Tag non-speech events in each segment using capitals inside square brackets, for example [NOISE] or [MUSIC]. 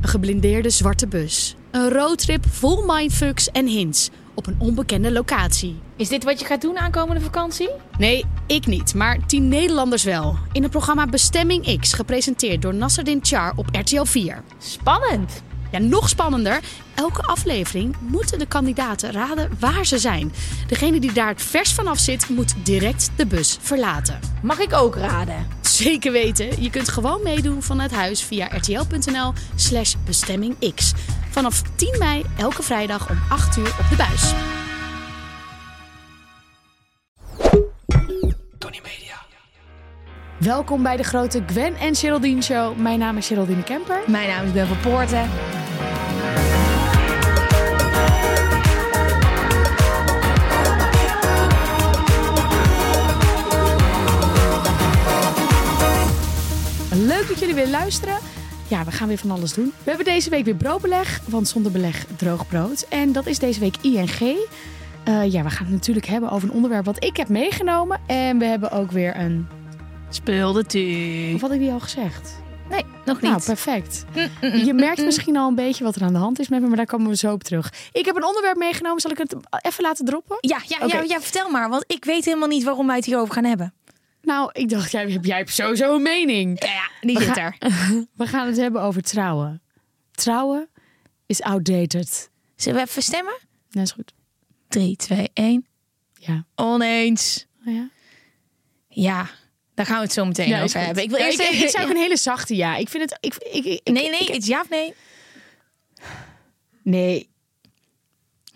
Een geblindeerde zwarte bus. Een roadtrip vol mindfucks en hints op een onbekende locatie. Is dit wat je gaat doen aankomende vakantie? Nee, ik niet, maar tien Nederlanders wel. In het programma Bestemming X, gepresenteerd door Nasserdin Char op RTL 4. Spannend. Ja, nog spannender. Elke aflevering moeten de kandidaten raden waar ze zijn. Degene die daar het vers vanaf zit, moet direct de bus verlaten. Mag ik ook raden? Zeker weten. Je kunt gewoon meedoen vanuit huis via rtl.nl slash bestemmingx. Vanaf 10 mei elke vrijdag om 8 uur op de buis. Tony Media. Welkom bij de grote Gwen en Geraldine Show. Mijn naam is Geraldine Kemper. Mijn naam is Ben van Poorten. Leuk dat jullie weer luisteren. Ja, we gaan weer van alles doen. We hebben deze week weer broodbeleg, want zonder beleg droog brood. En dat is deze week ING. Eh, ja, we gaan het natuurlijk hebben over een onderwerp wat ik heb meegenomen. En we hebben ook weer een... Speelde tu. Of had ik die al gezegd? Nee, nog Nou, niet. perfect. Mm, mm, Je merkt misschien al een beetje wat er aan de hand is met me, maar daar komen we zo op terug. Ik heb een onderwerp meegenomen. Zal ik het even laten droppen? Ja, ja, ja, ja, vertel maar, want ik weet helemaal niet waarom wij het hierover gaan hebben. Nou, ik dacht, jij, hebt- jij hebt sowieso een mening. Ja, ja die We zit gaan- er. [LAUGHS] We gaan het hebben over trouwen. Trouwen is outdated. Zullen we even stemmen? Dat is goed. 3, 2, 1. Ja. Oneens. Oh ja? Ja, daar gaan we het zo meteen Ja, over hebben. Ik wil Ja, eerst ik, even... ik zou ook een hele zachte ja. Ik vind het. Ik, ik, ik, ik- Nee, nee, ik- het ja of nee? nee.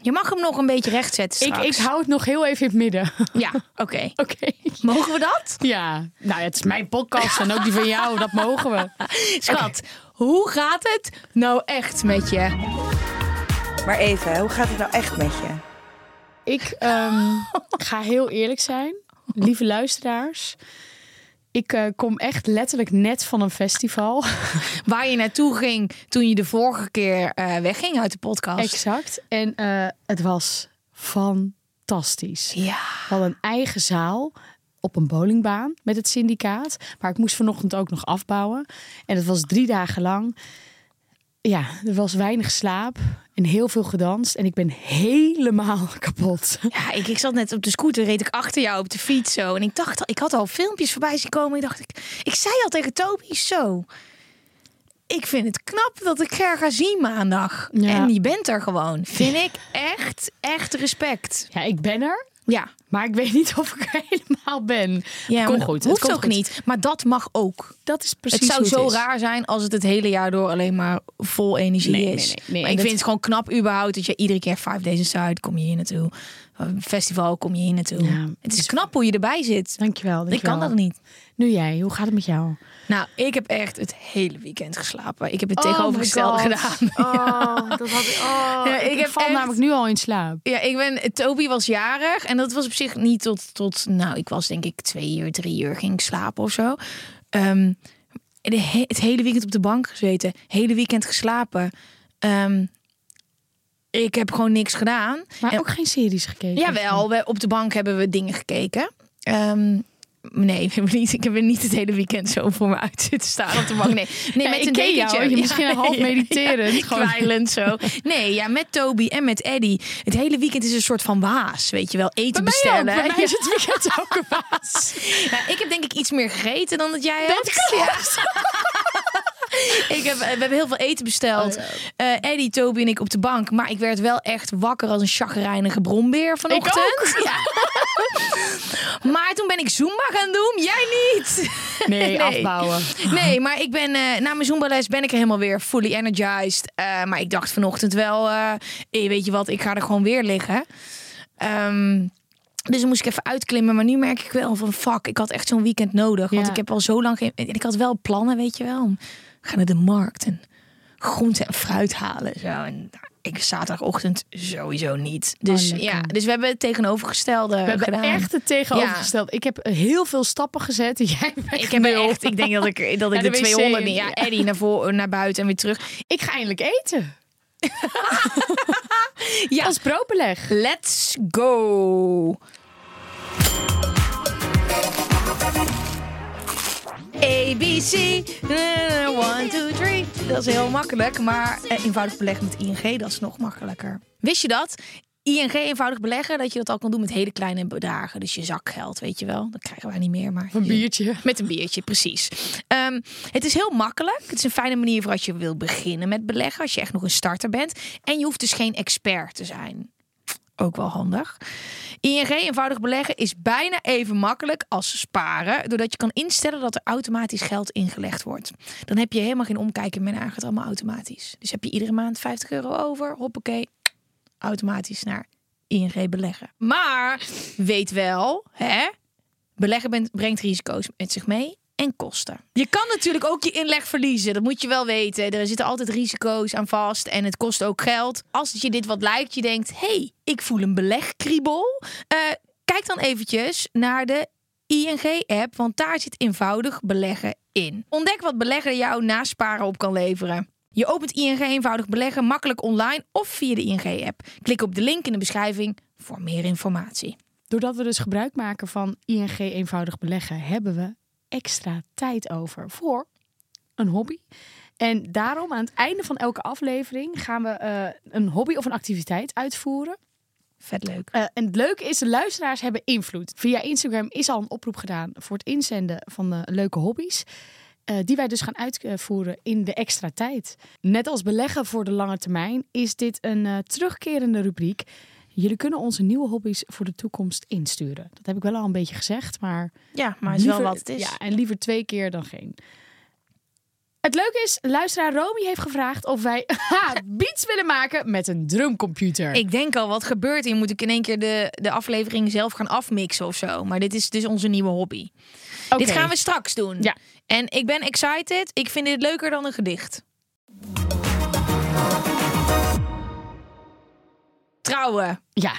Je mag hem nog een beetje rechtzetten Ik, straks. ik hou het nog heel even in het midden. Ja, oké. [LAUGHS] Oké. Mogen we dat? Ja. Nou, het is mijn podcast en ook die van jou. Dat mogen we. [LAUGHS] Schat, hoe gaat het nou echt met je? Maar even, hoe gaat het nou echt met je? Ik ehm, ga heel eerlijk zijn, lieve luisteraars. Ik eh, kom echt letterlijk net van een festival. [LAUGHS] Waar je naartoe ging toen je de vorige keer eh, wegging uit de podcast. Exact. En eh, het was fantastisch. Ja. We hadden een eigen zaal op een bowlingbaan met het syndicaat. Maar ik moest vanochtend ook nog afbouwen. En het was drie dagen lang. Ja, er was weinig slaap en heel veel gedanst. En ik ben helemaal [LAUGHS] kapot. Ja, ik, ik zat net op de scooter, reed ik achter jou op de fiets zo. En ik dacht, al- ik had al filmpjes voorbij zien komen. Ik dacht, ik, ik zei al tegen Toby zo. Ik vind het knap dat ik ga zien maandag. Ja. En je bent er gewoon. Vind ik echt, echt respect. Ja, ik ben er. Ja, Maar ik weet niet of ik er helemaal ben. ja Komt goed, het komt ook goed. niet. Maar dat mag ook. Dat is precies het zou zo raar zijn als het het hele jaar door alleen maar vol energie Nee, is. nee, nee. Maar ik dat- vind het gewoon knap überhaupt dat je iedere keer Five Days Inside kom je hier naartoe. Festival kom je hier naartoe. Ja, het is dus- knap hoe je erbij zit. Dankjewel, Ik dankjewel. kan dat niet. Nu jij, hoe gaat het met jou? Nou, ik heb echt het hele weekend geslapen. Ik heb het tegenovergestelde Oh my gedaan. [LAUGHS] Oh, dat had ik. Oh, Ja, ik ik, heb val echt- namelijk nu al in slaap. Ja, ik ben. Toby was jarig en dat was op zich niet tot. tot nou, ik was denk ik twee uur, drie uur ging ik slapen of zo. Ehm, de het hele weekend op de bank gezeten, hele weekend geslapen. Ehm, ik heb gewoon niks gedaan. Maar En- ook geen series gekeken. Jawel, we, op de bank hebben we dingen gekeken. Ehm, nee, [LAUGHS] we hebben niet, ik heb niet het hele weekend zo voor me uit zitten staan op de bank. Nee, nee Ja, met ik een ken jou, dekentje. je misschien [LAUGHS] half mediterend, [LAUGHS] Ja, kwijlend zo. Nee, ja, met Toby en met Eddie. Het hele weekend is een soort van waas, weet je wel. Eten Bij mij bestellen. Bij mij Ja. is het weekend ook een baas. Ja, ik heb denk ik iets meer gegeten dan dat jij hebt. Ja. [LAUGHS] ik heb, we hebben heel veel eten besteld. Eh, Eddie, Toby en ik op de bank. Maar ik werd wel echt wakker als een chagrijnige brombeer vanochtend. Ja. [LAUGHS] maar toen ben ik Zumba gaan doen. Jij niet. [LAUGHS] Nee, afbouwen. Nee, maar ik ben eh, na mijn Zumba-les ben ik er helemaal weer fully energized. Eh, maar ik dacht vanochtend wel, eh, weet je wat, ik ga er gewoon weer liggen. Ehm, Dus dan moest ik even uitklimmen. Maar nu merk ik wel van fuck, ik had echt zo'n weekend nodig. Want Ja. ik heb al zo lang geen. En ik had wel plannen, weet je wel. Om gaan naar de markt en groente en fruit halen. Zo. En ik zaterdagochtend sowieso niet. Dus lekker. ja, dus we hebben het tegenovergestelde We hebben gedaan. echt het tegenovergesteld. Ik heb heel veel stappen gezet. [LAUGHS] Jij ik heb nul. echt, ik denk dat ik, dat ik de, de wc 200 niet. Ja, Eddie naar, voor, naar buiten en weer terug. Ik ga eindelijk eten. Ja, [LAUGHS] Als broodbeleg. let's go. A, B, C, eh, one, two, three. Dat is heel makkelijk, maar eh, eenvoudig beleggen met ING, dat is nog makkelijker. Wist je dat? ING eenvoudig beleggen, dat je dat al kan doen met hele kleine bedragen. Dus je zakgeld, weet je wel. Dat krijgen wij niet meer, maar... Een je- biertje. met een biertje, precies. Ehm, het is heel makkelijk. Het is een fijne manier voor als je wil beginnen met beleggen. Als je echt nog een starter bent. En je hoeft dus geen expert te zijn. Ook wel handig. ING eenvoudig beleggen is bijna even makkelijk als sparen. Doordat je kan instellen dat er automatisch geld ingelegd wordt. Dan heb je helemaal geen omkijken meer naar. Het allemaal automatisch. Dus heb je iedere maand 50 euro over. Hoppakee. Automatisch naar ING beleggen. Maar weet wel, hè? Beleggen brengt risico's met zich mee en kosten. Je kan natuurlijk ook je inleg verliezen. Dat moet je wel weten. Er zitten altijd risico's aan vast en het kost ook geld. Als je dit wat lijkt, je denkt... hey, ik voel een belegkriebel. Eh, kijk dan eventjes naar de ING-app, want daar zit eenvoudig beleggen in. Ontdek wat beleggen jou na sparen op kan leveren. Je opent ING eenvoudig beleggen makkelijk online of via de ING-app. Klik op de link in de beschrijving voor meer informatie. Doordat we dus gebruik maken van ING eenvoudig beleggen, hebben we extra tijd over voor een hobby. En daarom aan het einde van elke aflevering gaan we eh, een hobby of een activiteit uitvoeren. Vet leuk. Eh, en het leuke is, de luisteraars hebben invloed. Via Instagram is al een oproep gedaan voor het inzenden van eh, leuke hobby's. die wij dus gaan uitvoeren in de extra tijd. Net als beleggen voor de lange termijn is dit een terugkerende rubriek. Jullie kunnen onze nieuwe hobby's voor de toekomst insturen. Dat heb ik wel al een beetje gezegd, maar Ja, maar het is wel wat het is. Ja, en liever twee keer dan geen. Het leuke is, luisteraar Romy heeft gevraagd of wij [LAUGHS] ha, beats willen maken met een drumcomputer. Ik denk al, wat gebeurt hier? Moet ik in één keer de, de aflevering zelf gaan afmixen of zo? Maar dit is dus onze nieuwe hobby. Dit gaan we straks doen. Ja. En ik ben excited. Ik vind dit leuker dan een gedicht. Trouwen. Ja,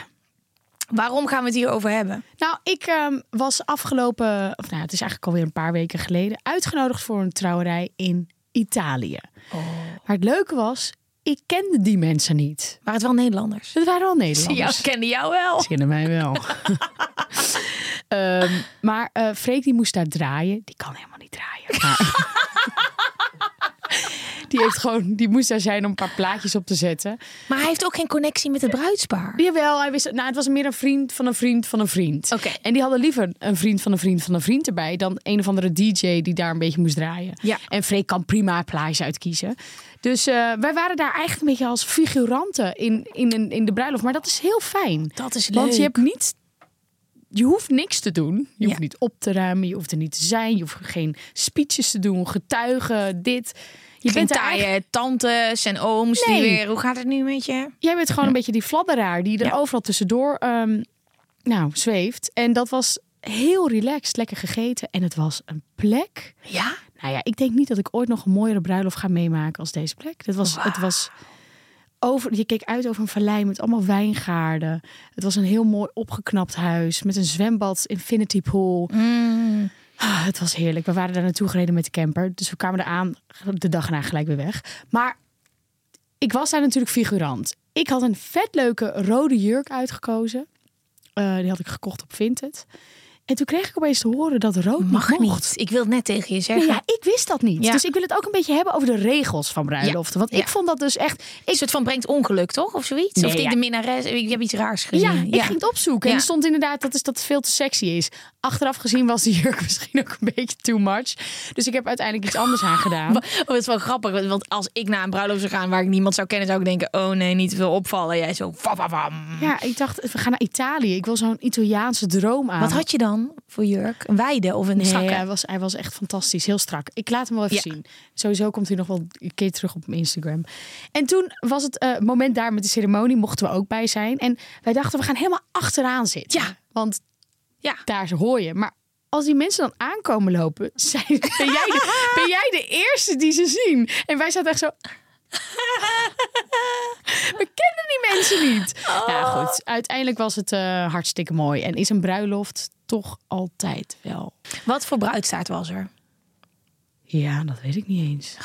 Waarom gaan we het hier over hebben? Nou, ik ehm, was afgelopen, of nou, het is eigenlijk alweer een paar weken geleden, uitgenodigd voor een trouwerij in Italië. Maar het leuke was, ik kende die mensen niet. Maar het wel Nederlanders. Het waren al Zie Nederlanders. jou, kende jou wel. Ze kennen mij wel. [LAUGHS] Ehm, maar eh Freek die moest daar draaien. Die kan helemaal niet draaien. Maar- [LAUGHS] die, heeft gewoon, die moest daar zijn om een paar plaatjes op te zetten. Maar hij heeft ook geen connectie met het bruidspaar. Jawel, hij wist, nou, het was meer een vriend van een vriend van een vriend. Oké. En die hadden liever een vriend van een vriend van een vriend erbij... dan een of andere DJ die daar een beetje moest draaien. Ja. En Freek kan prima plaatjes uitkiezen. Dus eh, wij waren daar eigenlijk een beetje als figuranten in, in, in de bruiloft. Maar dat is heel fijn. Dat is Want leuk. je hebt niet... Je hoeft niks te doen. Je hoeft niet op te ruimen. Je hoeft er niet te zijn. Je hoeft geen speeches te doen. Getuigen, dit. Je Geen bent taaie tantes en ooms die Nee. weer... Hoe gaat het nu met je? Jij bent gewoon een beetje die fladderaar die er Ja. overal tussendoor ehm, nou, zweeft. En dat was heel relaxed, lekker gegeten. En het was een plek. Ja? Nou ja, ik denk niet dat ik ooit nog een mooiere bruiloft ga meemaken als deze plek. Het was, het was over, je keek uit over een vallei met allemaal wijngaarden. Het was een heel mooi opgeknapt huis met een zwembad, infinity pool. Mm. Ah, het was heerlijk. We waren daar naartoe gereden met de camper. Dus we kwamen eraan de dag na gelijk weer weg. Maar ik was daar natuurlijk figurant. Ik had een vet leuke rode jurk uitgekozen. Eh, die had ik gekocht op Vinted. En toen kreeg ik opeens te horen dat rood Mag niet niet. mocht. Ik wil het net tegen je Nee, zeggen. ja, ik wist dat niet. Ja. Dus ik wil het ook een beetje hebben over de regels van bruiloften. Want Ja. ik vond dat dus echt... Ik, Een soort van brengt ongeluk, toch? Of zoiets? Nee, of die de minnares. Ik heb iets raars gezien. ja, ik ging het opzoeken. En er stond inderdaad dat, is, dat het veel te sexy is. Achteraf gezien was die jurk [LAUGHS] misschien ook een beetje too much. Dus ik heb uiteindelijk iets anders aan gedaan. [LAUGHS] Oh, dat is wel grappig. Want als ik naar een bruiloft zou gaan waar ik niemand zou kennen, zou ik denken: oh nee, niet veel opvallen. Jij zo. Wam, wam. Ja, ik dacht, we gaan naar Italië. Ik wil zo'n Italiaanse droom aan. Wat had je dan voor jurk? Een wijde of een Nee, hij was, hij was echt fantastisch. Heel strak. Ik laat hem wel even Ja. zien. Sowieso komt hij nog wel een keer terug op mijn Instagram. En toen was het eh, moment daar met de ceremonie. Mochten we ook bij zijn. En wij dachten, we gaan helemaal achteraan zitten. Ja. Want Ja. daar hoor je. Maar als die mensen dan aankomen lopen, [LAUGHS] zijn, ben, jij de, ben jij de eerste die ze zien. En wij zaten echt zo... [LAUGHS] We kennen die mensen niet. Ja, goed. Uiteindelijk was het eh, hartstikke mooi. En is een bruiloft toch altijd wel. Wat voor bruidstaart was er? Ja, dat weet ik niet eens.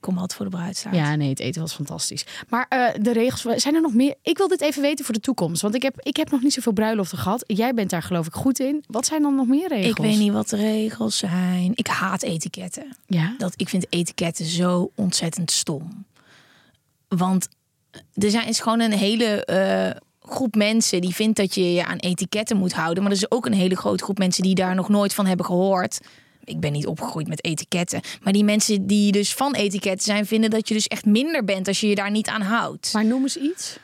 Ik kom altijd voor de bruidstaart. Ja, nee, het eten was fantastisch. Maar eh, de regels, zijn er nog meer? Ik wil dit even weten voor de toekomst. Want ik heb, ik heb nog niet zoveel bruiloften gehad. Jij bent daar geloof ik goed in. Wat zijn dan nog meer regels? Ik weet niet wat de regels zijn. Ik haat etiketten. Ja? Dat, ik vind etiketten zo ontzettend stom. Want er zijn, is gewoon een hele eh, groep mensen die vindt dat je je aan etiketten moet houden. Maar er is ook een hele grote groep mensen die daar nog nooit van hebben gehoord. Ik ben niet opgegroeid met etiketten. Maar die mensen die dus van etiketten zijn, vinden dat je dus echt minder bent als je je daar niet aan houdt. Maar noem eens iets.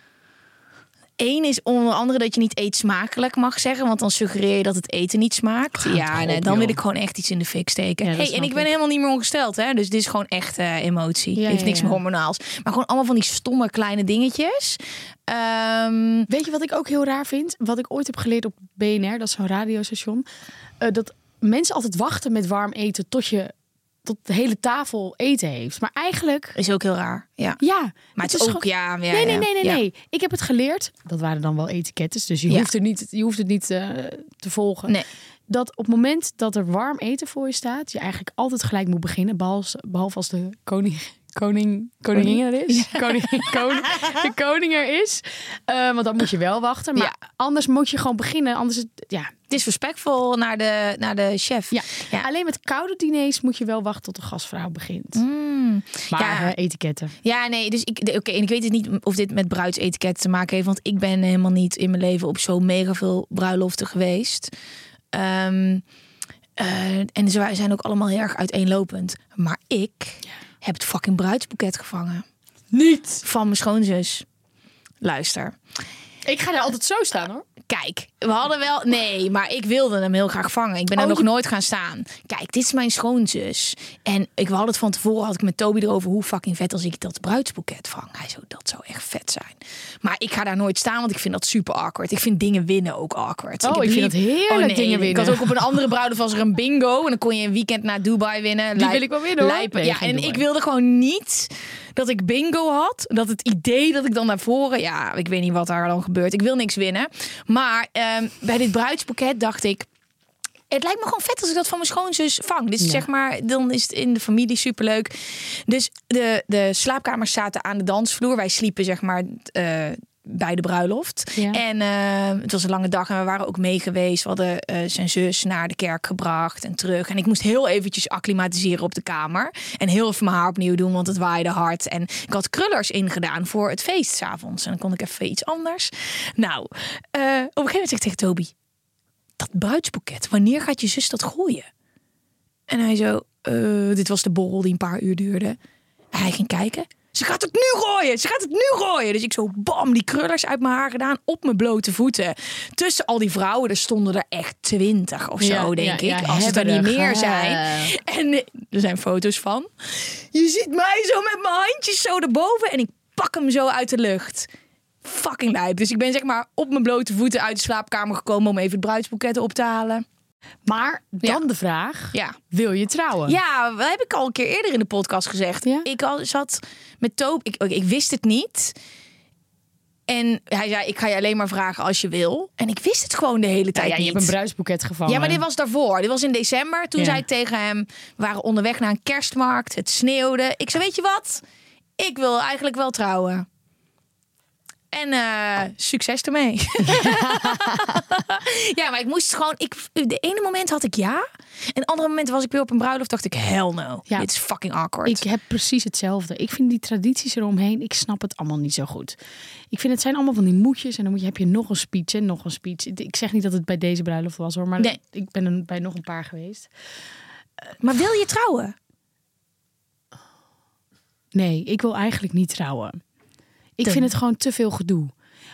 Eén is onder andere dat je niet eet smakelijk mag zeggen, want dan suggereer je dat het eten niet smaakt. Gaat ja, nee, dan wil ik gewoon echt iets in de fik steken. Ja, dat hey, en ik ben helemaal niet meer ongesteld, hè? Dus dit is gewoon echt eh, emotie. Ja, Heeft niks meer hormonaals. Maar gewoon allemaal van die stomme kleine dingetjes. Ehm, Weet je wat ik ook heel raar vind? Wat ik ooit heb geleerd op BNR, dat is zo'n radiostation. eh, dat mensen altijd wachten met warm eten tot je tot de hele tafel eten heeft. Maar eigenlijk, is ook heel raar. Ja. ja. Maar het is ook, gewoon- ja, ja, Nee, nee, nee, nee, Ja. nee. Ik heb het geleerd. Dat waren dan wel etikettes, dus je Ja. hoeft het niet, je hoeft het niet eh, te volgen. Nee. Dat op het moment dat er warm eten voor je staat, je eigenlijk altijd gelijk moet beginnen, behalve, behalve als de koning, koning, koningin er is. Koning, [LAUGHS] koning, de koning er is. Eh, want dan moet je wel wachten. Maar anders moet je gewoon beginnen. Anders, het- ja. Het is respectvol naar de, naar de chef. Ja. Ja. Alleen met koude diners moet je wel wachten tot de gastvrouw begint. Mm. Maar eh, etiketten. Ja, nee, dus ik, oké, en ik weet het niet of dit met bruidsetiketten te maken heeft, want ik ben helemaal niet in mijn leven op zo mega veel bruiloften geweest. Ehm, eh, en ze zijn ook allemaal heel erg uiteenlopend. Maar ik heb het fucking bruidsboeket gevangen Niet. van mijn schoonzus. Luister. Ik ga daar altijd zo staan hoor. Kijk, we hadden wel. Nee, maar ik wilde hem heel graag vangen. Ik ben er Oh, nog je- nooit gaan staan. Kijk, dit is mijn schoonzus. En ik had het van tevoren had ik met Toby erover hoe fucking vet als ik dat bruidsboeket vang. Hij zo, dat zou echt vet zijn. Maar ik ga daar nooit staan, want ik vind dat super awkward. Ik vind dingen winnen ook awkward. Oh, ik vind het heerlijk dingen Ik winnen. had ook op een andere bruiloft was er een bingo en dan kon je een weekend naar Dubai winnen. Die wil ik wel winnen. Lijpen. Nee, ja, en Dubai. ik wilde gewoon niet dat ik bingo had. Dat het idee dat ik dan naar voren... Ja, ik weet niet wat daar dan gebeurt. Ik wil niks winnen. Maar ehm, bij dit bruidsboeket dacht ik... Het lijkt me gewoon vet als ik dat van mijn schoonzus vang. Dus Ja. zeg maar, dan is het in de familie superleuk. Dus de, de slaapkamers zaten aan de dansvloer. Wij sliepen zeg maar eh, bij de bruiloft. Ja. En eh, het was een lange dag en we waren ook mee geweest. We hadden eh, zijn zus naar de kerk gebracht en terug. En ik moest heel eventjes acclimatiseren op de kamer. En heel even mijn haar opnieuw doen, want het waaide hard. En ik had krullers ingedaan voor het feest s'avonds. En dan kon ik even iets anders. Nou, eh, op een gegeven moment zeg ik tegen Toby... Dat bruidsboeket, wanneer gaat je zus dat gooien? En hij zo, dit was de borrel die een paar uur duurde. Hij ging kijken. Ze gaat het nu gooien. Ze gaat het nu gooien. Dus ik zo bam, die krullers uit mijn haar gedaan. Op mijn blote voeten. Tussen al die vrouwen, er stonden er echt twintig of zo, Ja, denk ja, ik. als het er niet meer zijn. En er zijn foto's van. Je ziet mij zo met mijn handjes zo erboven. En ik pak hem zo uit de lucht. Fucking lijp. Dus ik ben zeg maar op mijn blote voeten uit de slaapkamer gekomen... om even het bruidsboeket op te halen. Maar dan Ja. de vraag, Ja. wil je trouwen? Ja, dat heb ik al een keer eerder in de podcast gezegd. Ja? Ik al, zat met Toop. Ik, ik wist het niet. En hij zei: Ik ga je alleen maar vragen als je wil. En ik wist het gewoon de hele tijd ja, je niet. hebt een bruidsboeket gevangen. ja, maar dit was daarvoor. Dit was in december. Toen zei ik tegen hem: We waren onderweg naar een kerstmarkt. Het sneeuwde. Ik zei: Weet je wat? Ik wil eigenlijk wel trouwen. En eh, succes ermee. [LAUGHS] ja, maar ik moest gewoon. Ik, de ene moment had ik ja. En de andere moment was ik weer op een bruiloft. Dacht ik: Hell no. Ja. Dit is fucking awkward. Ik heb precies hetzelfde. Ik vind die tradities eromheen, ik snap het allemaal niet zo goed. Ik vind het zijn allemaal van die moedjes en dan moet je, heb je nog een speech en nog een speech. Ik zeg niet dat het bij deze bruiloft was hoor, maar Nee. ik ben er bij nog een paar geweest. Maar wil je trouwen? Nee, ik wil eigenlijk niet trouwen. Ik vind het gewoon te veel gedoe.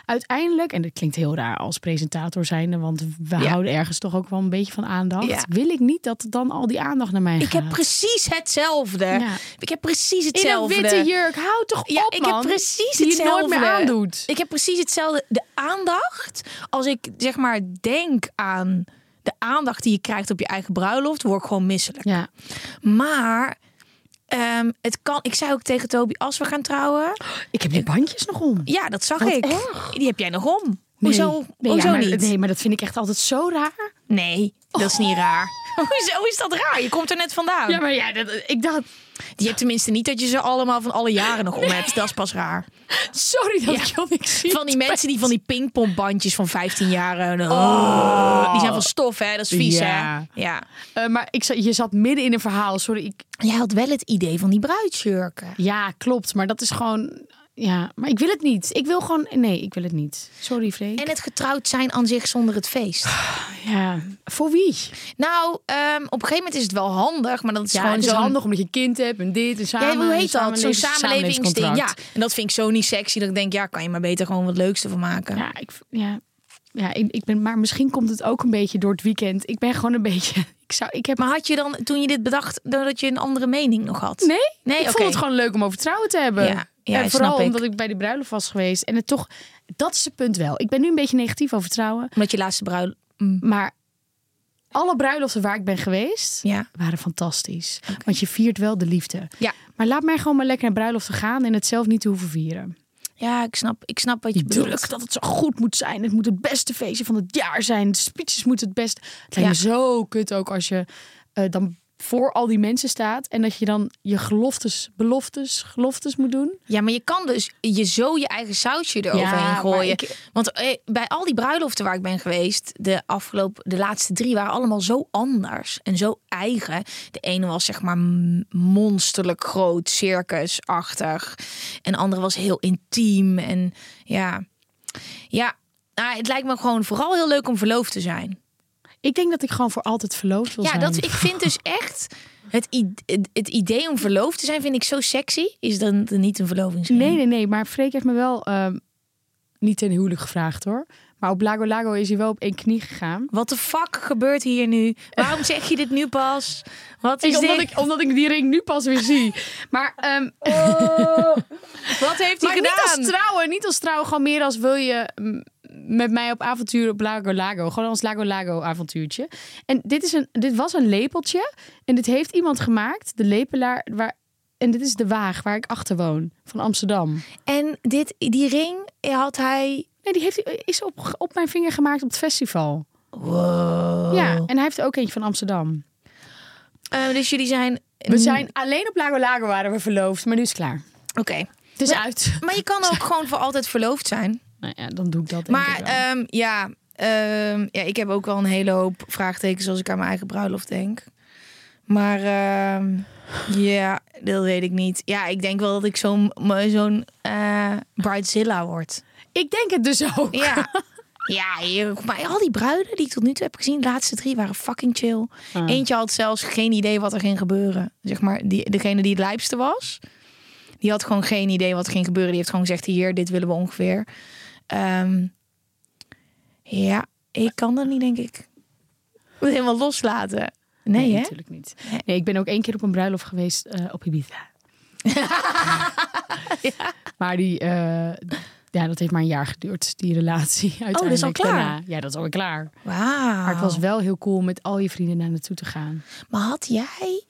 uiteindelijk, en dat klinkt heel raar als presentator zijnde, want we Ja. houden ergens toch ook wel een beetje van aandacht. Ja. Wil ik niet dat dan al die aandacht naar mij Ik gaat. heb precies hetzelfde. Ja. Ik heb precies in een hetzelfde. witte jurk. Hou toch Ja, op, ik man. heb precies Die je nooit meer hetzelfde. aandoet. Ik heb precies hetzelfde. De aandacht, als ik zeg maar denk aan de aandacht die je krijgt op je eigen bruiloft, word ik gewoon misselijk. Ja. Maar ehm, het kan. Ik zei ook tegen Toby, als we gaan trouwen, Ik heb die bandjes nog om. ja, dat zag Wat ik. erg. Die heb jij nog om. Nee. Hoezo? Nee, Hoezo ja, maar, niet? Nee, maar dat vind ik echt altijd zo raar. Nee, dat is niet raar. [LAUGHS] Hoezo is dat raar? Je komt er net vandaan. Ja, maar ja, dat, ik dacht... Je hebt tenminste niet dat je ze allemaal van alle jaren nog om hebt. Dat is pas raar. [LAUGHS] Sorry dat Ja. ik jou niks zie. Van die mensen die van die pingpongbandjes van 15 jaar... eh, oh, die zijn van stof, hè? Dat is vies, Ja. hè? Ja. Eh, maar ik, je zat midden in een verhaal. Sorry, ik... Jij had wel het idee van die bruidsjurken. Ja, klopt. Maar dat is gewoon... Ja, maar ik wil het niet. Ik wil gewoon... Nee, ik wil het niet. Sorry, Freek. En het getrouwd zijn aan zich zonder het feest. Ja, voor wie? Nou, ehm, op een gegeven moment is het wel handig, maar dat is Ja, gewoon het is zo'n- handig omdat je kind hebt en dit en samen. Ja, hoe heet dat? Zo'n samenlevingsding. Ja, en dat vind ik zo niet sexy dat ik denk, ja, kan je maar beter gewoon wat leukste van maken. Ja, ik, ja, ja ik, ik ben, maar misschien komt het ook een beetje door het weekend. Ik ben gewoon een beetje. [LAUGHS] Ik zou, ik heb. Maar had je dan, toen je dit bedacht, dat je een andere mening nog had? nee, Nee, ik vond het gewoon leuk om over trouwen te hebben. Ja, ja, en vooral ik. omdat ik bij die bruiloft was geweest en het toch. Dat is het punt wel. Ik ben nu een beetje negatief over trouwen, Omdat je laatste bruiloft... maar alle bruiloften waar ik ben geweest Ja. waren fantastisch. Want je viert wel de liefde. Ja. Maar laat mij gewoon maar lekker naar bruiloften gaan en het zelf niet te hoeven vieren. Ja, ik snap, ik snap wat je bedoelt. druk dat het zo goed moet zijn. Het moet het beste feestje van het jaar zijn. De speeches moeten het best. Het lijkt Ja. me zo kut ook als je eh, dan voor al die mensen staat en dat je dan je geloftes, beloftes, geloftes moet doen. Ja, maar je kan dus je zo je eigen sausje eroverheen maar gooien. ik- Want eh, bij al die bruiloften waar ik ben geweest, de afgelopen, de laatste drie waren allemaal zo anders en zo eigen. De ene was zeg maar monsterlijk groot, circusachtig. En de andere was heel intiem en ja, ja. Nou, het lijkt me gewoon vooral heel leuk om verloofd te zijn. Ik denk dat ik gewoon voor altijd verloofd wil Ja, zijn. dat, ik vind dus [LAUGHS] echt het, het, idee om verloofd te zijn, vind ik zo sexy. Is dan niet een verlovingsring? Nee, nee, nee. Maar Freek heeft me wel ehm, niet ten huwelijk gevraagd hoor. Maar op Lago Lago is hij wel op één knie gegaan. Wat de fuck gebeurt hier nu? Waarom [LAUGHS] zeg je dit nu pas? Wat is Ik, omdat, dit? ik, omdat ik die ring nu pas weer zie. Maar, ehm, [LAUGHS] Wat heeft hij maar niet gedaan? als trouwen. Niet als trouwen. Gewoon meer als wil je mm, met mij op avontuur op Lago Lago. Gewoon als Lago Lago avontuurtje. En dit, is een, dit was een lepeltje. En dit heeft iemand gemaakt. De lepelaar. Waar, en dit is de Waag waar ik achter woon. Van Amsterdam. En dit, die ring had hij... Nee, die heeft, is op, op mijn vinger gemaakt op het festival. Wow. Ja, en hij heeft er ook eentje van Amsterdam. Eh, dus jullie zijn... We zijn alleen op Lago Lago waren we verloofd. Maar nu is het klaar. Oké. Het is uit. Maar je kan ook [LAUGHS] gewoon voor altijd verloofd zijn. Nou ja, dan doe ik dat denk Maar ik wel. ehm, ja, ehm, ja, ik heb ook wel een hele hoop vraagtekens als ik aan mijn eigen bruiloft denk. Maar ehm, ja, dat weet ik niet. Ja, ik denk wel dat ik zo'n zo'n eh bridezilla word. ik denk het dus ook. Ja. [LAUGHS] Ja, maar al die bruiden die ik tot nu toe heb gezien, de laatste drie waren fucking chill. Ah. Eentje had zelfs geen idee wat er ging gebeuren. Zeg maar, die, degene die het lijpste was, die had gewoon geen idee wat er ging gebeuren. Die heeft gewoon gezegd, hier, dit willen we ongeveer. Ehm, ja, ik kan dat niet, denk ik. Moet helemaal loslaten. Nee, hè? natuurlijk niet. Nee, ik ben ook één keer op een bruiloft geweest eh, op Ibiza. [LAUGHS] Maar die, eh, ja, dat heeft maar een jaar geduurd, die relatie. Uiteindelijk Oh, dat is al klaar? daarna. Ja, dat is alweer klaar. Wauw. Maar het was wel heel cool met al je vrienden naar naartoe te gaan. Maar had jij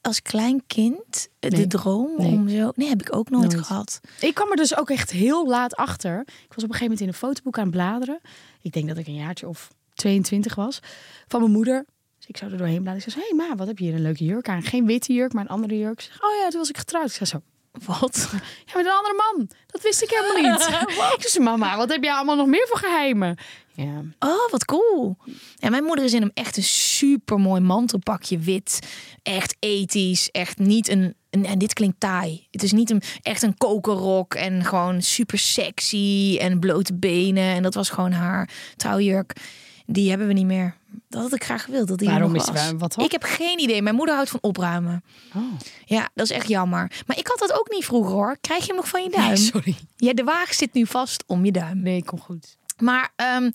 als klein kind de Nee. droom Nee. om zo... Nee, heb ik ook nooit, Nooit. gehad. Ik kwam er dus ook echt heel laat achter. Ik was op een gegeven moment in een fotoboek aan het bladeren. Ik denk dat ik een jaartje of 22 was. Van mijn moeder. Dus ik zou er doorheen bladeren. Ik zei, hé hey, ma, wat heb je hier een leuke jurk aan? Geen witte jurk, maar een andere jurk. Ik zeg, oh ja, toen was ik getrouwd. Ik zei zo, Wat? ja, met een andere man. Dat wist ik helemaal niet. [LAUGHS] ik zei, mama, wat heb jij allemaal nog meer voor geheimen? Ja, Oh, wat cool. Ja, mijn moeder is in hem echt een super mooi mantelpakje wit. Echt ethisch. Echt niet een, een. En dit klinkt taai. Het is niet een, echt een kokerrok. En gewoon super sexy. En blote benen. En dat was gewoon haar trouwjurk. Die hebben we niet meer. Dat had ik graag gewild. Dat die Waarom nog is was. wat dan? Ik heb geen idee. Mijn moeder houdt van opruimen. Oh. Ja, dat is echt jammer. Maar ik had dat ook niet vroeger hoor. Krijg je hem nog van je duim? Nee, sorry. Ja, de waag zit nu vast om je duim. Nee, kom goed. Maar ehm,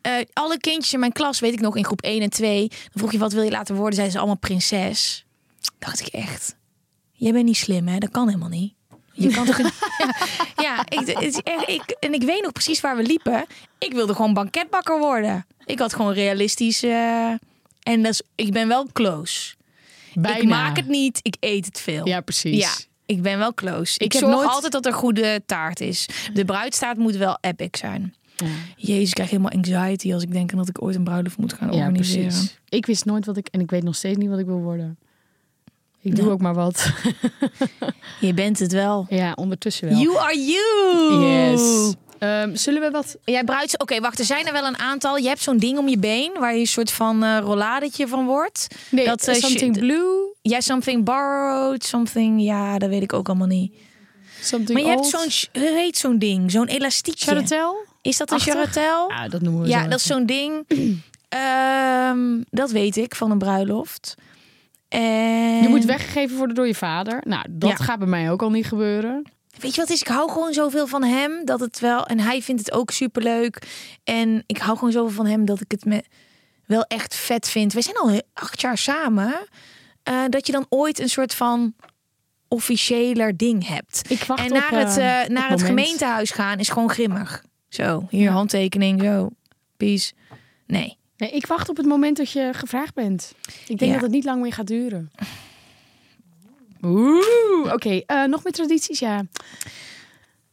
eh, alle kindjes in mijn klas, weet ik nog, in groep 1 en 2. Dan vroeg je wat wil je laten worden? Zeiden ze allemaal prinses. Dacht ik echt, jij bent niet slim hè? Dat kan helemaal niet. Je kan toch... [LAUGHS] ja, ja ik, ik, en ik weet nog precies waar we liepen. Ik wilde gewoon banketbakker worden. Ik had gewoon realistisch... eh, en dat is, ik ben wel close. Bijna. Ik maak het niet, ik eet het veel. Ja, precies. Ja, ik ben wel close. Ik, Ik zorg nooit- altijd dat er goede taart is. De bruidstaart moet wel epic zijn. Ja. Jezus, ik krijg helemaal anxiety als ik denk aan dat ik ooit een bruiloft moet gaan Ja, organiseren. precies. Ik wist nooit wat ik... En ik weet nog steeds niet wat ik wil worden. Ik doe Ja. ook maar wat. [LAUGHS] Je bent het wel. ja, ondertussen wel. You are you. Yes. Ehm, zullen we wat... Jij bruids. Oké, wacht. Er zijn er wel een aantal. Je hebt zo'n ding om je been waar je een soort van eh rolladetje van wordt. Nee, Dat, eh, something blue, Jij something borrowed, something. Ja, dat weet ik ook allemaal niet. something Maar je hebt zo'n. Hoe heet zo'n ding? Zo'n elastiekje. Charatel? Is dat een charatel? Ja, dat noemen we Ja, zo dat is zo'n ding. [CLEARS THROAT] Ehm, dat weet ik van een bruiloft. En... Je moet weggegeven worden door je vader. Nou, dat Ja. gaat bij mij ook al niet gebeuren. Weet je wat is? Ik hou gewoon zoveel van hem dat het wel. En hij vindt het ook superleuk. En ik hou gewoon zoveel van hem dat ik het me wel echt vet vind. We zijn al acht jaar samen. eh, dat je dan ooit een soort van officiëler ding hebt. Ik wacht en op, naar het, eh, eh, het naar het gemeentehuis gaan is gewoon grimmig. Zo, hier Ja. handtekening, zo. Peace. Nee. Nee, ik wacht op het moment dat je gevraagd bent. Ik denk Ja. dat het niet lang meer gaat duren. Oeh, oké. eh, nog meer tradities? Ja.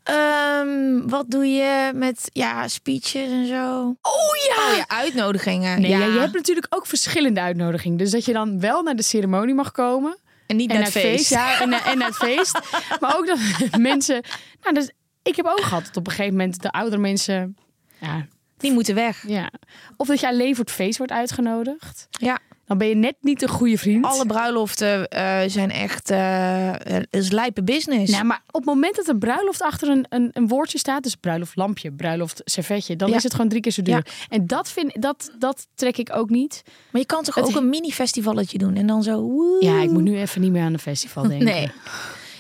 Ehm, wat doe je met ja, speeches en zo? Oh ja! Oh ja, uitnodigingen. Nee, ja. ja, je hebt natuurlijk ook verschillende uitnodigingen. Dus dat je dan wel naar de ceremonie mag komen. En niet En naar het feest. Ja, en, en naar het feest. [LAUGHS] Maar ook dat mensen... Nou, dus, ik heb ook gehad dat op een gegeven moment de oudere mensen... Ja, Die moeten weg. ja. Of dat je alleen voor het feest wordt uitgenodigd. Ja. Dan ben je net niet een goede vriend. Alle bruiloften eh, zijn echt... het is lijpe business. Nou, maar op het moment dat een bruiloft achter een, een, een woordje staat, dus bruiloft lampje, bruiloft servetje, dan Ja. is het gewoon drie keer zo duur. Ja. En dat, vind, dat, dat trek ik ook niet. maar je kan toch Het- ook een mini-festivalletje doen en dan zo... woe. Ja, ik moet nu even niet meer aan een festival [LAUGHS] denken. Nee.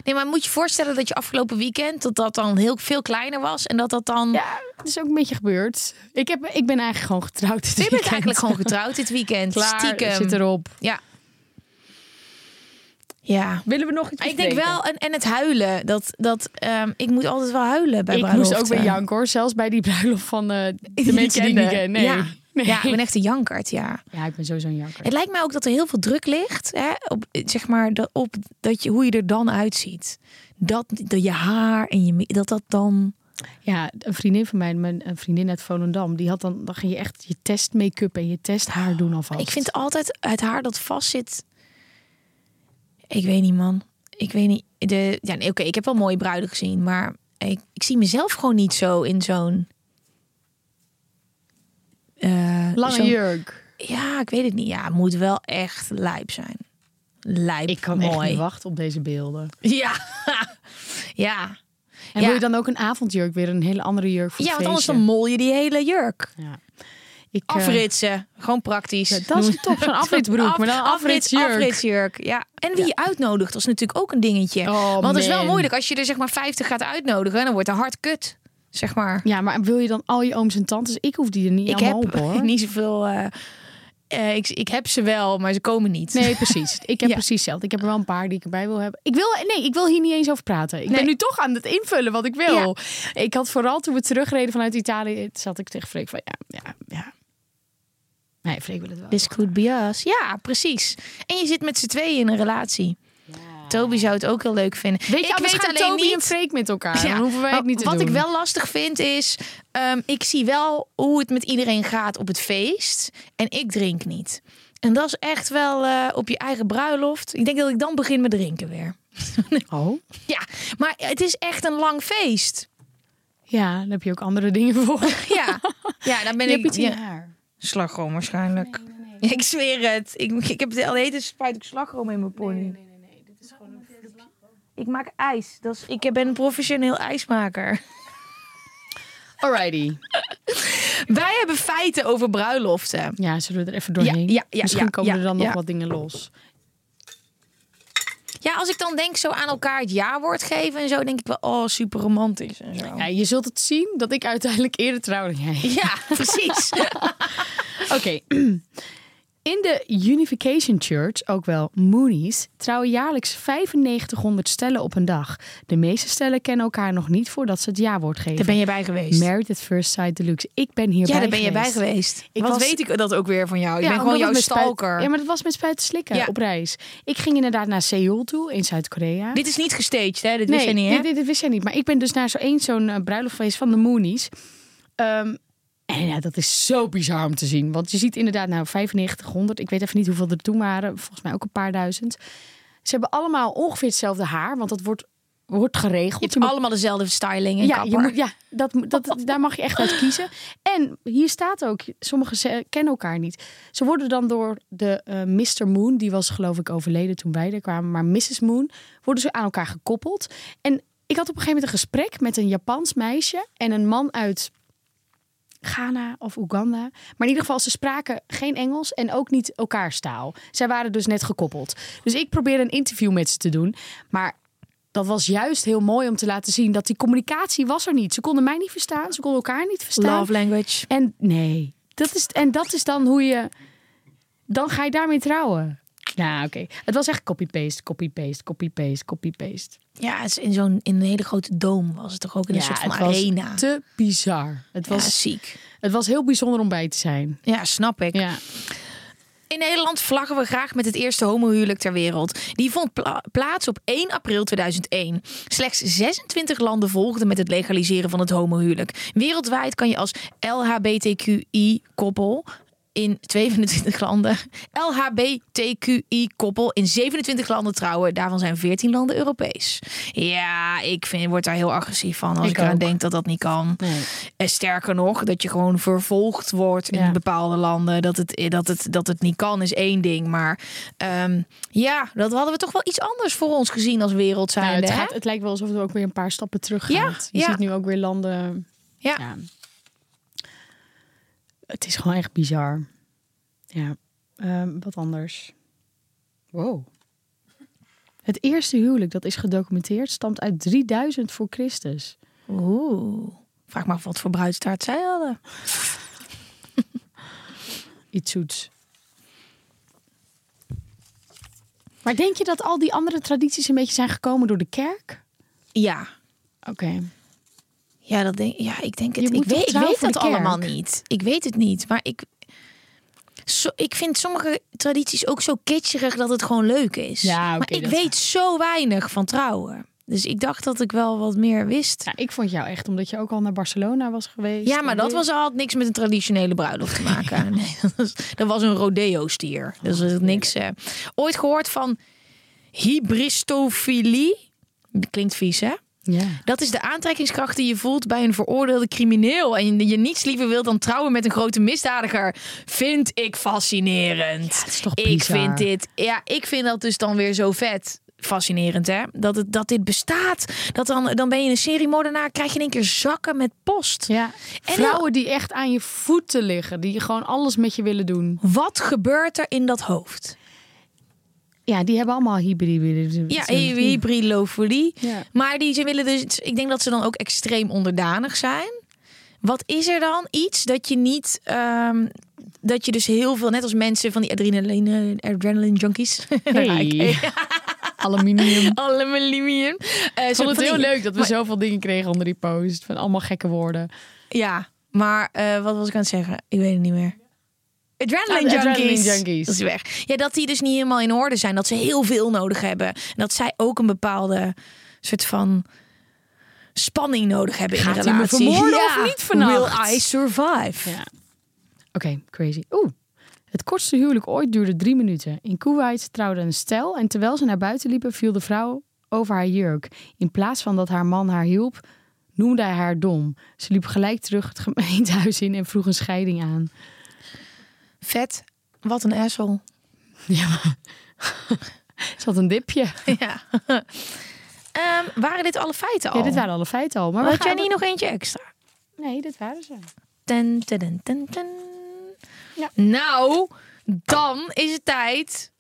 Nee, maar moet je voorstellen dat je afgelopen weekend... dat dat dan heel veel kleiner was en dat dat dan... Ja, het is ook een beetje gebeurd. Ik, heb, ik ben eigenlijk gewoon getrouwd. dit Je bent weekend. eigenlijk gewoon [LAUGHS] getrouwd dit weekend. Klaar, Stiekem. zit erop. Ja. Ja. Willen we nog iets ik denk wel, en, en het huilen. Dat, dat, ehm, ik moet altijd wel huilen bij Ik moest bruiloften. ook weer janken hoor. Zelfs bij die bruiloft van eh, de [LAUGHS] mensen die ik niet ken. Nee. Ja. Nee. ja, ik ben echt een jankert, ja. Ja, ik ben sowieso een janker. Het lijkt mij ook dat er heel veel druk ligt. Hè, op, zeg maar, dat, op dat je, hoe je er dan uitziet. Dat, dat je haar en je... Dat dat dan... Ja, een vriendin van mij, mijn een vriendin uit Volendam, die had dan, dan ging je echt je test make-up en je test haar doen alvast. Ik vind altijd het haar dat vastzit... Ik weet niet, man. Ik weet niet. De, ja, nee, Oké, ik heb wel mooie bruiden gezien. Maar ik, ik zie mezelf gewoon niet zo in zo'n... eh, lange jurk. Ja, ik weet het niet. Ja, het moet wel echt lijp zijn. Lijp, Ik kan mooi. echt niet wachten op deze beelden. Ja, [LAUGHS] ja. En Ja. wil je dan ook een avondjurk, weer een hele andere jurk voor Ja, het want anders dan mol je die hele jurk. Ja. Ik, eh, Afritsen, gewoon praktisch. ja, dat is top, zo'n [LAUGHS] afritsbroek, maar dan afritsjurk. afritsjurk. Ja. En wie je uitnodigt, dat is natuurlijk ook een dingetje. Oh, want het is wel moeilijk als je er zeg maar 50 gaat uitnodigen, dan wordt er hard kut, zeg maar. Ja, maar wil je dan al je ooms en tantes? Ik hoef die er niet ik allemaal heb op [LAUGHS] hoor. niet zoveel. eh, eh, ik, ik heb ze wel, maar ze komen niet. Nee, precies. Ik heb [LAUGHS] Ja. precies hetzelfde. Ik heb er wel een paar die ik erbij wil hebben. Ik wil, nee, ik wil hier niet eens over praten. Ik Nee. ben nu toch aan het invullen wat ik wil. Ik had vooral toen we terugreden vanuit Italië, zat ik tegen Freek van ja, ja, ja. Nee, Freek wil het wel. This could be us. Ja, precies. En je zit met z'n tweeën in een relatie. Toby zou het ook heel leuk vinden. Weet je, ik weet gaan alleen Toby niet. en Freek met elkaar. Ja, Dan hoeven wij het niet te wat doen. ik wel lastig vind is, ehm, ik zie wel hoe het met iedereen gaat op het feest en ik drink niet. En dat is echt wel eh, op je eigen bruiloft. Ik denk dat ik dan begin met drinken weer. [LAUGHS] Oh, Ja, maar het is echt een lang feest. ja, dan heb je ook andere dingen voor. [LAUGHS] Ja, ja dan ben Je ik hebt iets in ja, haar. slagroom waarschijnlijk. Ik zweer het. Ik, ik heb de hele tijd spuit ik slagroom in mijn pony. Ik maak ijs. Dat is, ik ben een professioneel ijsmaker. Alrighty. [LAUGHS] Wij hebben feiten over bruiloften. Ja, zullen we er even doorheen? Ja, ja, ja, Misschien ja, komen ja, er dan nog wat dingen los. Ja, als ik dan denk zo aan elkaar het jaarwoord geven en zo, denk ik wel, oh, super romantisch en zo. Ja, je zult het zien dat ik uiteindelijk eerder trouw dan jij. Ja, precies. [LAUGHS] Oké. [CLEARS THROAT] In de Unification Church, ook wel Moonies, trouwen jaarlijks 9500 stellen op een dag. De meeste stellen kennen elkaar nog niet voordat ze het jaarwoord geven. Daar ben je bij geweest. Married at First Sight Deluxe. Ik ben hierbij ja, daar ben je bij geweest. geweest. Ik Wat was- weet ik dat ook weer van jou? Ik ben omdat gewoon jouw spuit- stalker. ja, maar dat was met spuiten slikken Ja. op reis. Ik ging inderdaad naar Seoul toe, in Zuid-Korea. Dit is niet gestaged, hè? Dit wist nee, je niet, hè? Dit, dit, dit wist jij niet. Maar ik ben dus naar zo één zo'n eh, bruiloft geweest van de Moonies. Ehm, en ja, dat is zo bizar om te zien. Want je ziet inderdaad nou 9500. Ik weet even niet hoeveel er toen waren. Volgens mij ook een paar duizend. Ze hebben allemaal ongeveer hetzelfde haar. Want dat wordt, wordt geregeld. Je hebt allemaal dezelfde styling en ja, kapper. je moet, ja dat, dat, daar mag je echt uit kiezen. En hier staat ook, sommigen kennen elkaar niet. Ze worden dan door de eh Mr. Moon, die was geloof ik overleden toen wij er kwamen, maar Mrs. Moon, worden ze aan elkaar gekoppeld. En ik had op een gegeven moment een gesprek met een Japans meisje en een man uit Ghana of Oeganda. Maar in ieder geval, ze spraken geen Engels en ook niet elkaars taal. Zij waren dus net gekoppeld. Dus ik probeerde een interview met ze te doen. Maar dat was juist heel mooi om te laten zien dat die communicatie was er niet. Ze konden mij niet verstaan, ze konden elkaar niet verstaan. Love language. En nee, dat is, en dat is dan hoe je. Dan ga je daarmee trouwen. Nou, oké. Het was echt copy-paste, copy-paste, copy-paste, copy-paste. Ja, het is in zo'n in een hele grote doom was het toch ook in een soort van het was arena. te bizar. Het Ja, was, ziek. het was heel bijzonder om bij te zijn. Ja, snap ik. Ja. In Nederland vlaggen we graag met het eerste homohuwelijk ter wereld. Die vond pla- plaats op 1 april 2001. Slechts 26 landen volgden met het legaliseren van het homohuwelijk. Wereldwijd kan je als LHBTQI-koppel in 27 landen. LHBTQI-koppel in 27 landen trouwen. Daarvan zijn 14 landen Europees. Ja, ik vind, word daar heel agressief van als ik, Ik eraan ook. denk dat dat niet kan. Nee. En sterker nog, dat je gewoon vervolgd wordt in Ja. bepaalde landen. Dat het, dat, het, dat het niet kan, is één ding. Maar ehm, ja, dat hadden we toch wel iets anders voor ons gezien als wereld Nou, het, gaat, het lijkt wel alsof het ook weer een paar stappen terug gaat. Ja, je ja. ziet nu ook weer landen. Ja. Het is gewoon echt bizar. Ja. Ehm, wat anders. Wow. Het eerste huwelijk dat is gedocumenteerd stamt uit 3000 voor Christus. Oeh. Vraag me af wat voor bruidstaart zij hadden. [LAUGHS] Iets zoets. Maar denk je dat al die andere tradities een beetje zijn gekomen door de kerk? Ja. Oké. Ja, dat denk, ja, ik denk Je het. Ik weet, ik weet dat allemaal niet. Ik weet het niet. Maar ik, zo, ik vind sommige tradities ook zo kitscherig dat het gewoon leuk is. Ja, maar ik dat- weet zo weinig van trouwen. Dus ik dacht dat ik wel wat meer wist. Nou, ik vond jou echt, omdat je ook al naar Barcelona was geweest. Ja, maar dat was had niks met een traditionele bruiloft te maken. [LAUGHS] Nee, dat was, dat was een rodeo-stier. Dus er is niks. eh. Ooit gehoord van hybristofilie? Dat klinkt vies, hè? Ja. Dat is de aantrekkingskracht die je voelt bij een veroordeelde crimineel. En je, niets liever wilt dan trouwen met een grote misdadiger. Vind ik fascinerend. is toch ik vind dit. Ja, ik vind dat dus dan weer zo vet. Fascinerend, hè? Dat, het, dat dit bestaat. Dat dan, dan ben je een seriemoordenaar, krijg je in één keer zakken met post. Ja, En vrouwen die echt aan je voeten liggen, die gewoon alles met je willen doen. Wat gebeurt er in dat hoofd? Ja, die hebben allemaal hybride. Ja, hybrilofolie. Ja. Maar die ze willen dus, ik denk dat ze dan ook extreem onderdanig zijn. Wat is er dan iets dat je niet, ehm, dat je dus heel veel, net als mensen van die adrenaline, adrenaline junkies. Hey. [LAUGHS] [LAUGHS] Aluminium. Aluminium. Ik zo vond het heel die- leuk dat we maar- zoveel dingen kregen onder die post. Van allemaal gekke woorden. Ja, maar eh, wat was ik aan het zeggen? Ik weet het niet meer. Adrenaline, de junkies. adrenaline junkies. Dat is weg. Ja, dat die dus niet helemaal in orde zijn. Dat ze heel veel nodig hebben. En dat zij ook een bepaalde soort van spanning nodig hebben in Gaat me relatie. vermoorden of niet vannacht? Will I survive? Ja. Oké, crazy. Oeh. Het kortste huwelijk ooit duurde drie minuten. In Kuwait trouwde een stel en terwijl ze naar buiten liepen viel de vrouw over haar jurk. In plaats van dat haar man haar hielp, noemde hij haar dom. Ze liep gelijk terug het gemeentehuis in en vroeg een scheiding aan. Vet. Wat een asshole. [LAUGHS] Ze had een dipje. [LAUGHS] ja. Ehm, waren dit alle feiten al? Ja, dit waren alle feiten al. Maar Had jij niet nog eentje extra? Nee, dit waren ze. ten, ten, ten, ten. Ja. Nou, dan is het tijd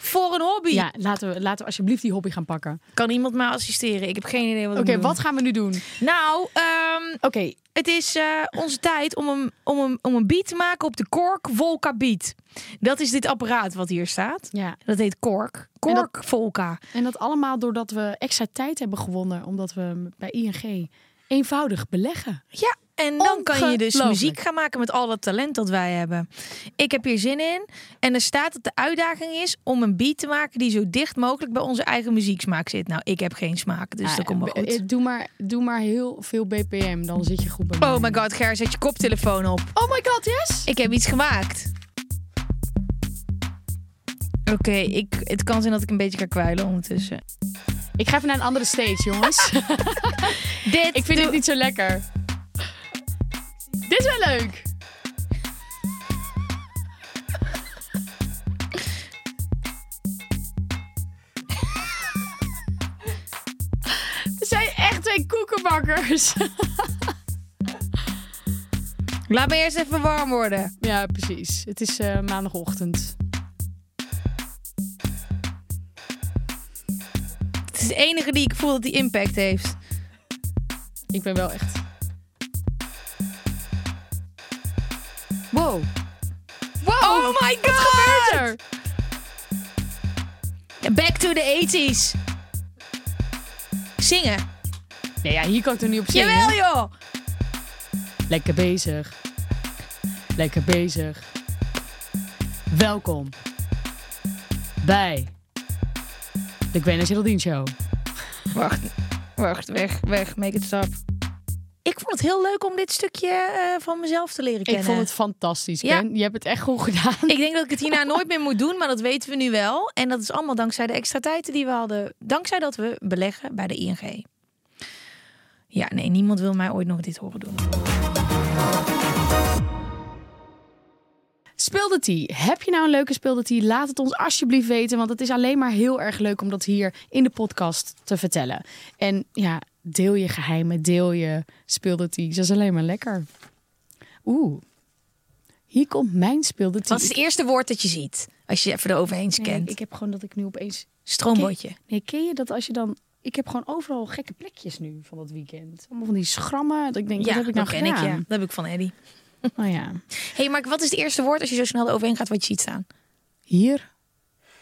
voor een hobby. Ja, laten we, laten we alsjeblieft die hobby gaan pakken. Kan iemand mij assisteren? Ik heb geen idee wat Oké, wat gaan we nu doen? Nou, ehm, Oké, het is eh, onze tijd om een, om, een, om een beat te maken op de Kork Volca Beat. Dat is dit apparaat wat hier staat. ja. Dat heet Kork. En dat- Kork Volca. En dat allemaal doordat we extra tijd hebben gewonnen. Omdat we bij ING eenvoudig beleggen. Ja, en dan kan je dus muziek gaan maken met al dat talent dat wij hebben. Ik heb hier zin in. En er staat dat de uitdaging is om een beat te maken die zo dicht mogelijk bij onze eigen muzieksmaak zit. Nou, ik heb geen smaak, dus dat komt wel Eh, goed. Doe maar, doe maar heel veel BPM, dan zit je goed bij mij. Oh my god, Ger, zet je koptelefoon op. Oh my god, yes! Ik heb iets gemaakt. Oké, ik het kan zijn dat ik een beetje ga kwijlen ondertussen. Ik ga even naar een andere stage, jongens. [LAUGHS] [LAUGHS] Dit ik vind het niet zo lekker. Dit is wel leuk. We zijn echt twee koekenbakkers. Laat me eerst even warm worden. Ja, precies. Het is eh, maandagochtend. Het is de enige die ik voel dat die impact heeft. Ik ben wel echt... Wow. Wow, Oh my god! gebeurt er? Back to the 80s. Zingen. Nee, ja, hier kan ik er niet op zingen. Jawel joh. Lekker bezig. Lekker bezig. Welkom bij de Gwen Show. Wacht, wacht, weg, weg, make it stop. Het heel leuk om dit stukje eh, van mezelf te leren kennen. Ik vond het fantastisch, Ja. Je hebt het echt goed gedaan. Ik denk dat ik het hierna nooit meer moet doen, maar dat weten we nu wel. En dat is allemaal dankzij de extra tijd die we hadden. Dankzij dat we beleggen bij de ING. Ja, nee, niemand wil mij ooit nog dit horen doen. Speelde tea. Heb je nou een leuke speelde tea? Laat het ons alsjeblieft weten, want het is alleen maar heel erg leuk om dat hier in de podcast te vertellen. En ja, deel je geheimen, deel je speelde tea. Dat is alleen maar lekker. Oeh. Hier komt mijn speelde tea. Wat is het eerste woord dat je ziet als je even eroverheen Nee, scant? ik heb gewoon dat ik nu opeens Stroombotje. Nee, ken je dat als je dan... Ik heb gewoon overal gekke plekjes nu van dat weekend. Allemaal van die schrammen. Dat ik denk, wat heb ik nou dat ken gedaan? ik, ja. Dat heb ik van Eddie. Oh ja. hey, maar wat is het eerste woord als je zo snel eroverheen gaat wat je ziet staan? Hier.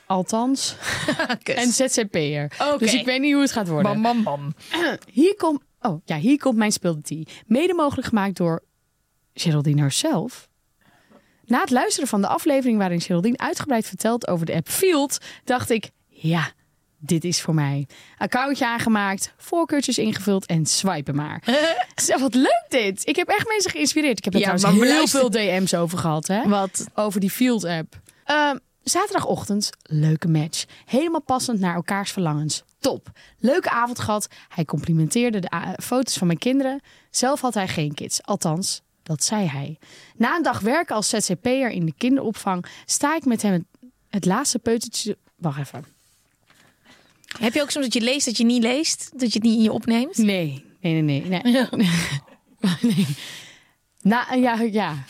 Althans. [LAUGHS] En ZZP'er. Oké. Dus ik weet niet hoe het gaat worden. bam, bam. [CLEARS THROAT] Hier komt... Oh, ja, hier komt mijn speelde tea. Mede mogelijk gemaakt door Geraldine herself. Na het luisteren van de aflevering waarin Geraldine uitgebreid vertelt over de app Field, dacht ik, ja, dit is voor mij. Accountje aangemaakt, voorkeurtjes ingevuld en swipen maar. [LAUGHS] Wat leuk dit. Ik heb echt mensen geïnspireerd. Ik heb er Ja, trouwens heel veel DM's over gehad, hè? Wat? Over die Field app. Ehm, zaterdagochtend, leuke match. Helemaal passend naar elkaars verlangens. Top. Leuke avond gehad. Hij complimenteerde de foto's van mijn kinderen. Zelf had hij geen kids. Althans, dat zei hij. Na een dag werken als ZZP'er in de kinderopvang... sta ik met hem het, het laatste peutertje... Wacht even. Heb je ook soms dat je leest dat je niet leest? Dat je het niet in je opneemt? Nee, nee, nee, nee. nee. [LAUGHS] nee. Na, ja, ja.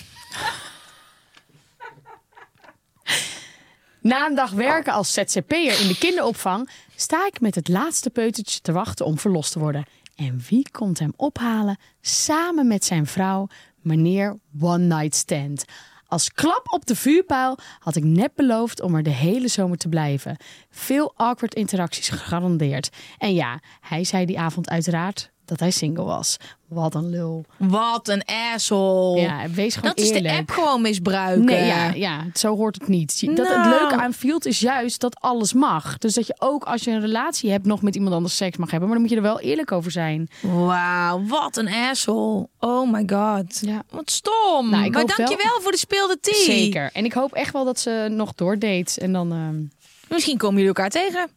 Na een dag werken als ZZP'er in de kinderopvang sta ik met het laatste peutertje te wachten om verlost te worden. En wie komt hem ophalen? Samen met zijn vrouw, meneer One Night Stand. Als klap op de vuurpijl had ik net beloofd om er de hele zomer te blijven. Veel awkward interacties gegarandeerd. En ja, hij zei die avond uiteraard dat hij single was. Wat een lul. Wat een asshole. Ja, wees gewoon dat is de app gewoon misbruiken. Nee, ja, ja, zo hoort het niet. Dat, Het Nou. leuke aan Field is juist dat alles mag. Dus dat je ook als je een relatie hebt nog met iemand anders seks mag hebben. Maar dan moet je er wel eerlijk over zijn. Wauw, wat een asshole. Oh my god. Ja. Wat stom. Nou, maar hoop wel- dankjewel voor de speelde tea. Zeker. En ik hoop echt wel dat ze nog doordeed. En dan... ehm, Misschien komen jullie elkaar tegen.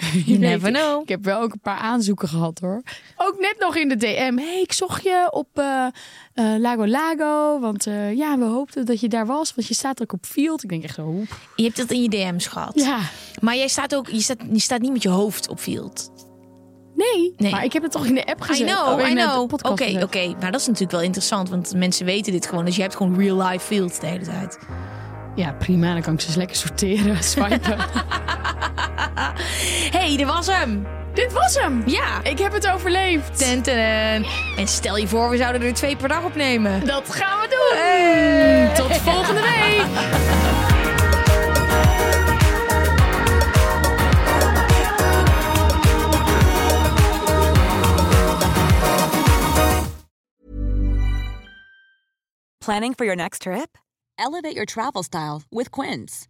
[LAUGHS] You never know. Ik heb wel ook een paar aanzoeken gehad hoor. Ook net nog in de DM. hey, ik zocht je op eh, eh, Lago Lago. Want eh, ja, we hoopten dat je daar was. Want je staat ook op Field. Ik denk echt zo... Je hebt dat in je DM's gehad. Ja. Maar jij staat ook, je staat, je staat niet met je hoofd op field. Nee, Nee. maar ik heb het toch in de app I gezet. know, Oh, I know. Oké, oké. Maar dat is natuurlijk wel interessant, want mensen weten dit gewoon. Dus je hebt gewoon real life field de hele tijd. Ja, prima. Dan kan ik ze eens lekker sorteren, [LAUGHS] swipen. [LAUGHS] [LAUGHS] hey, dit was hem. Dit was hem. Ja. Ik heb het overleefd. Ten, ten, ten. En stel je voor, we zouden er twee per dag opnemen. Dat gaan we doen. Tot volgende week. Planning for your next trip? Elevate your travel style with Quince.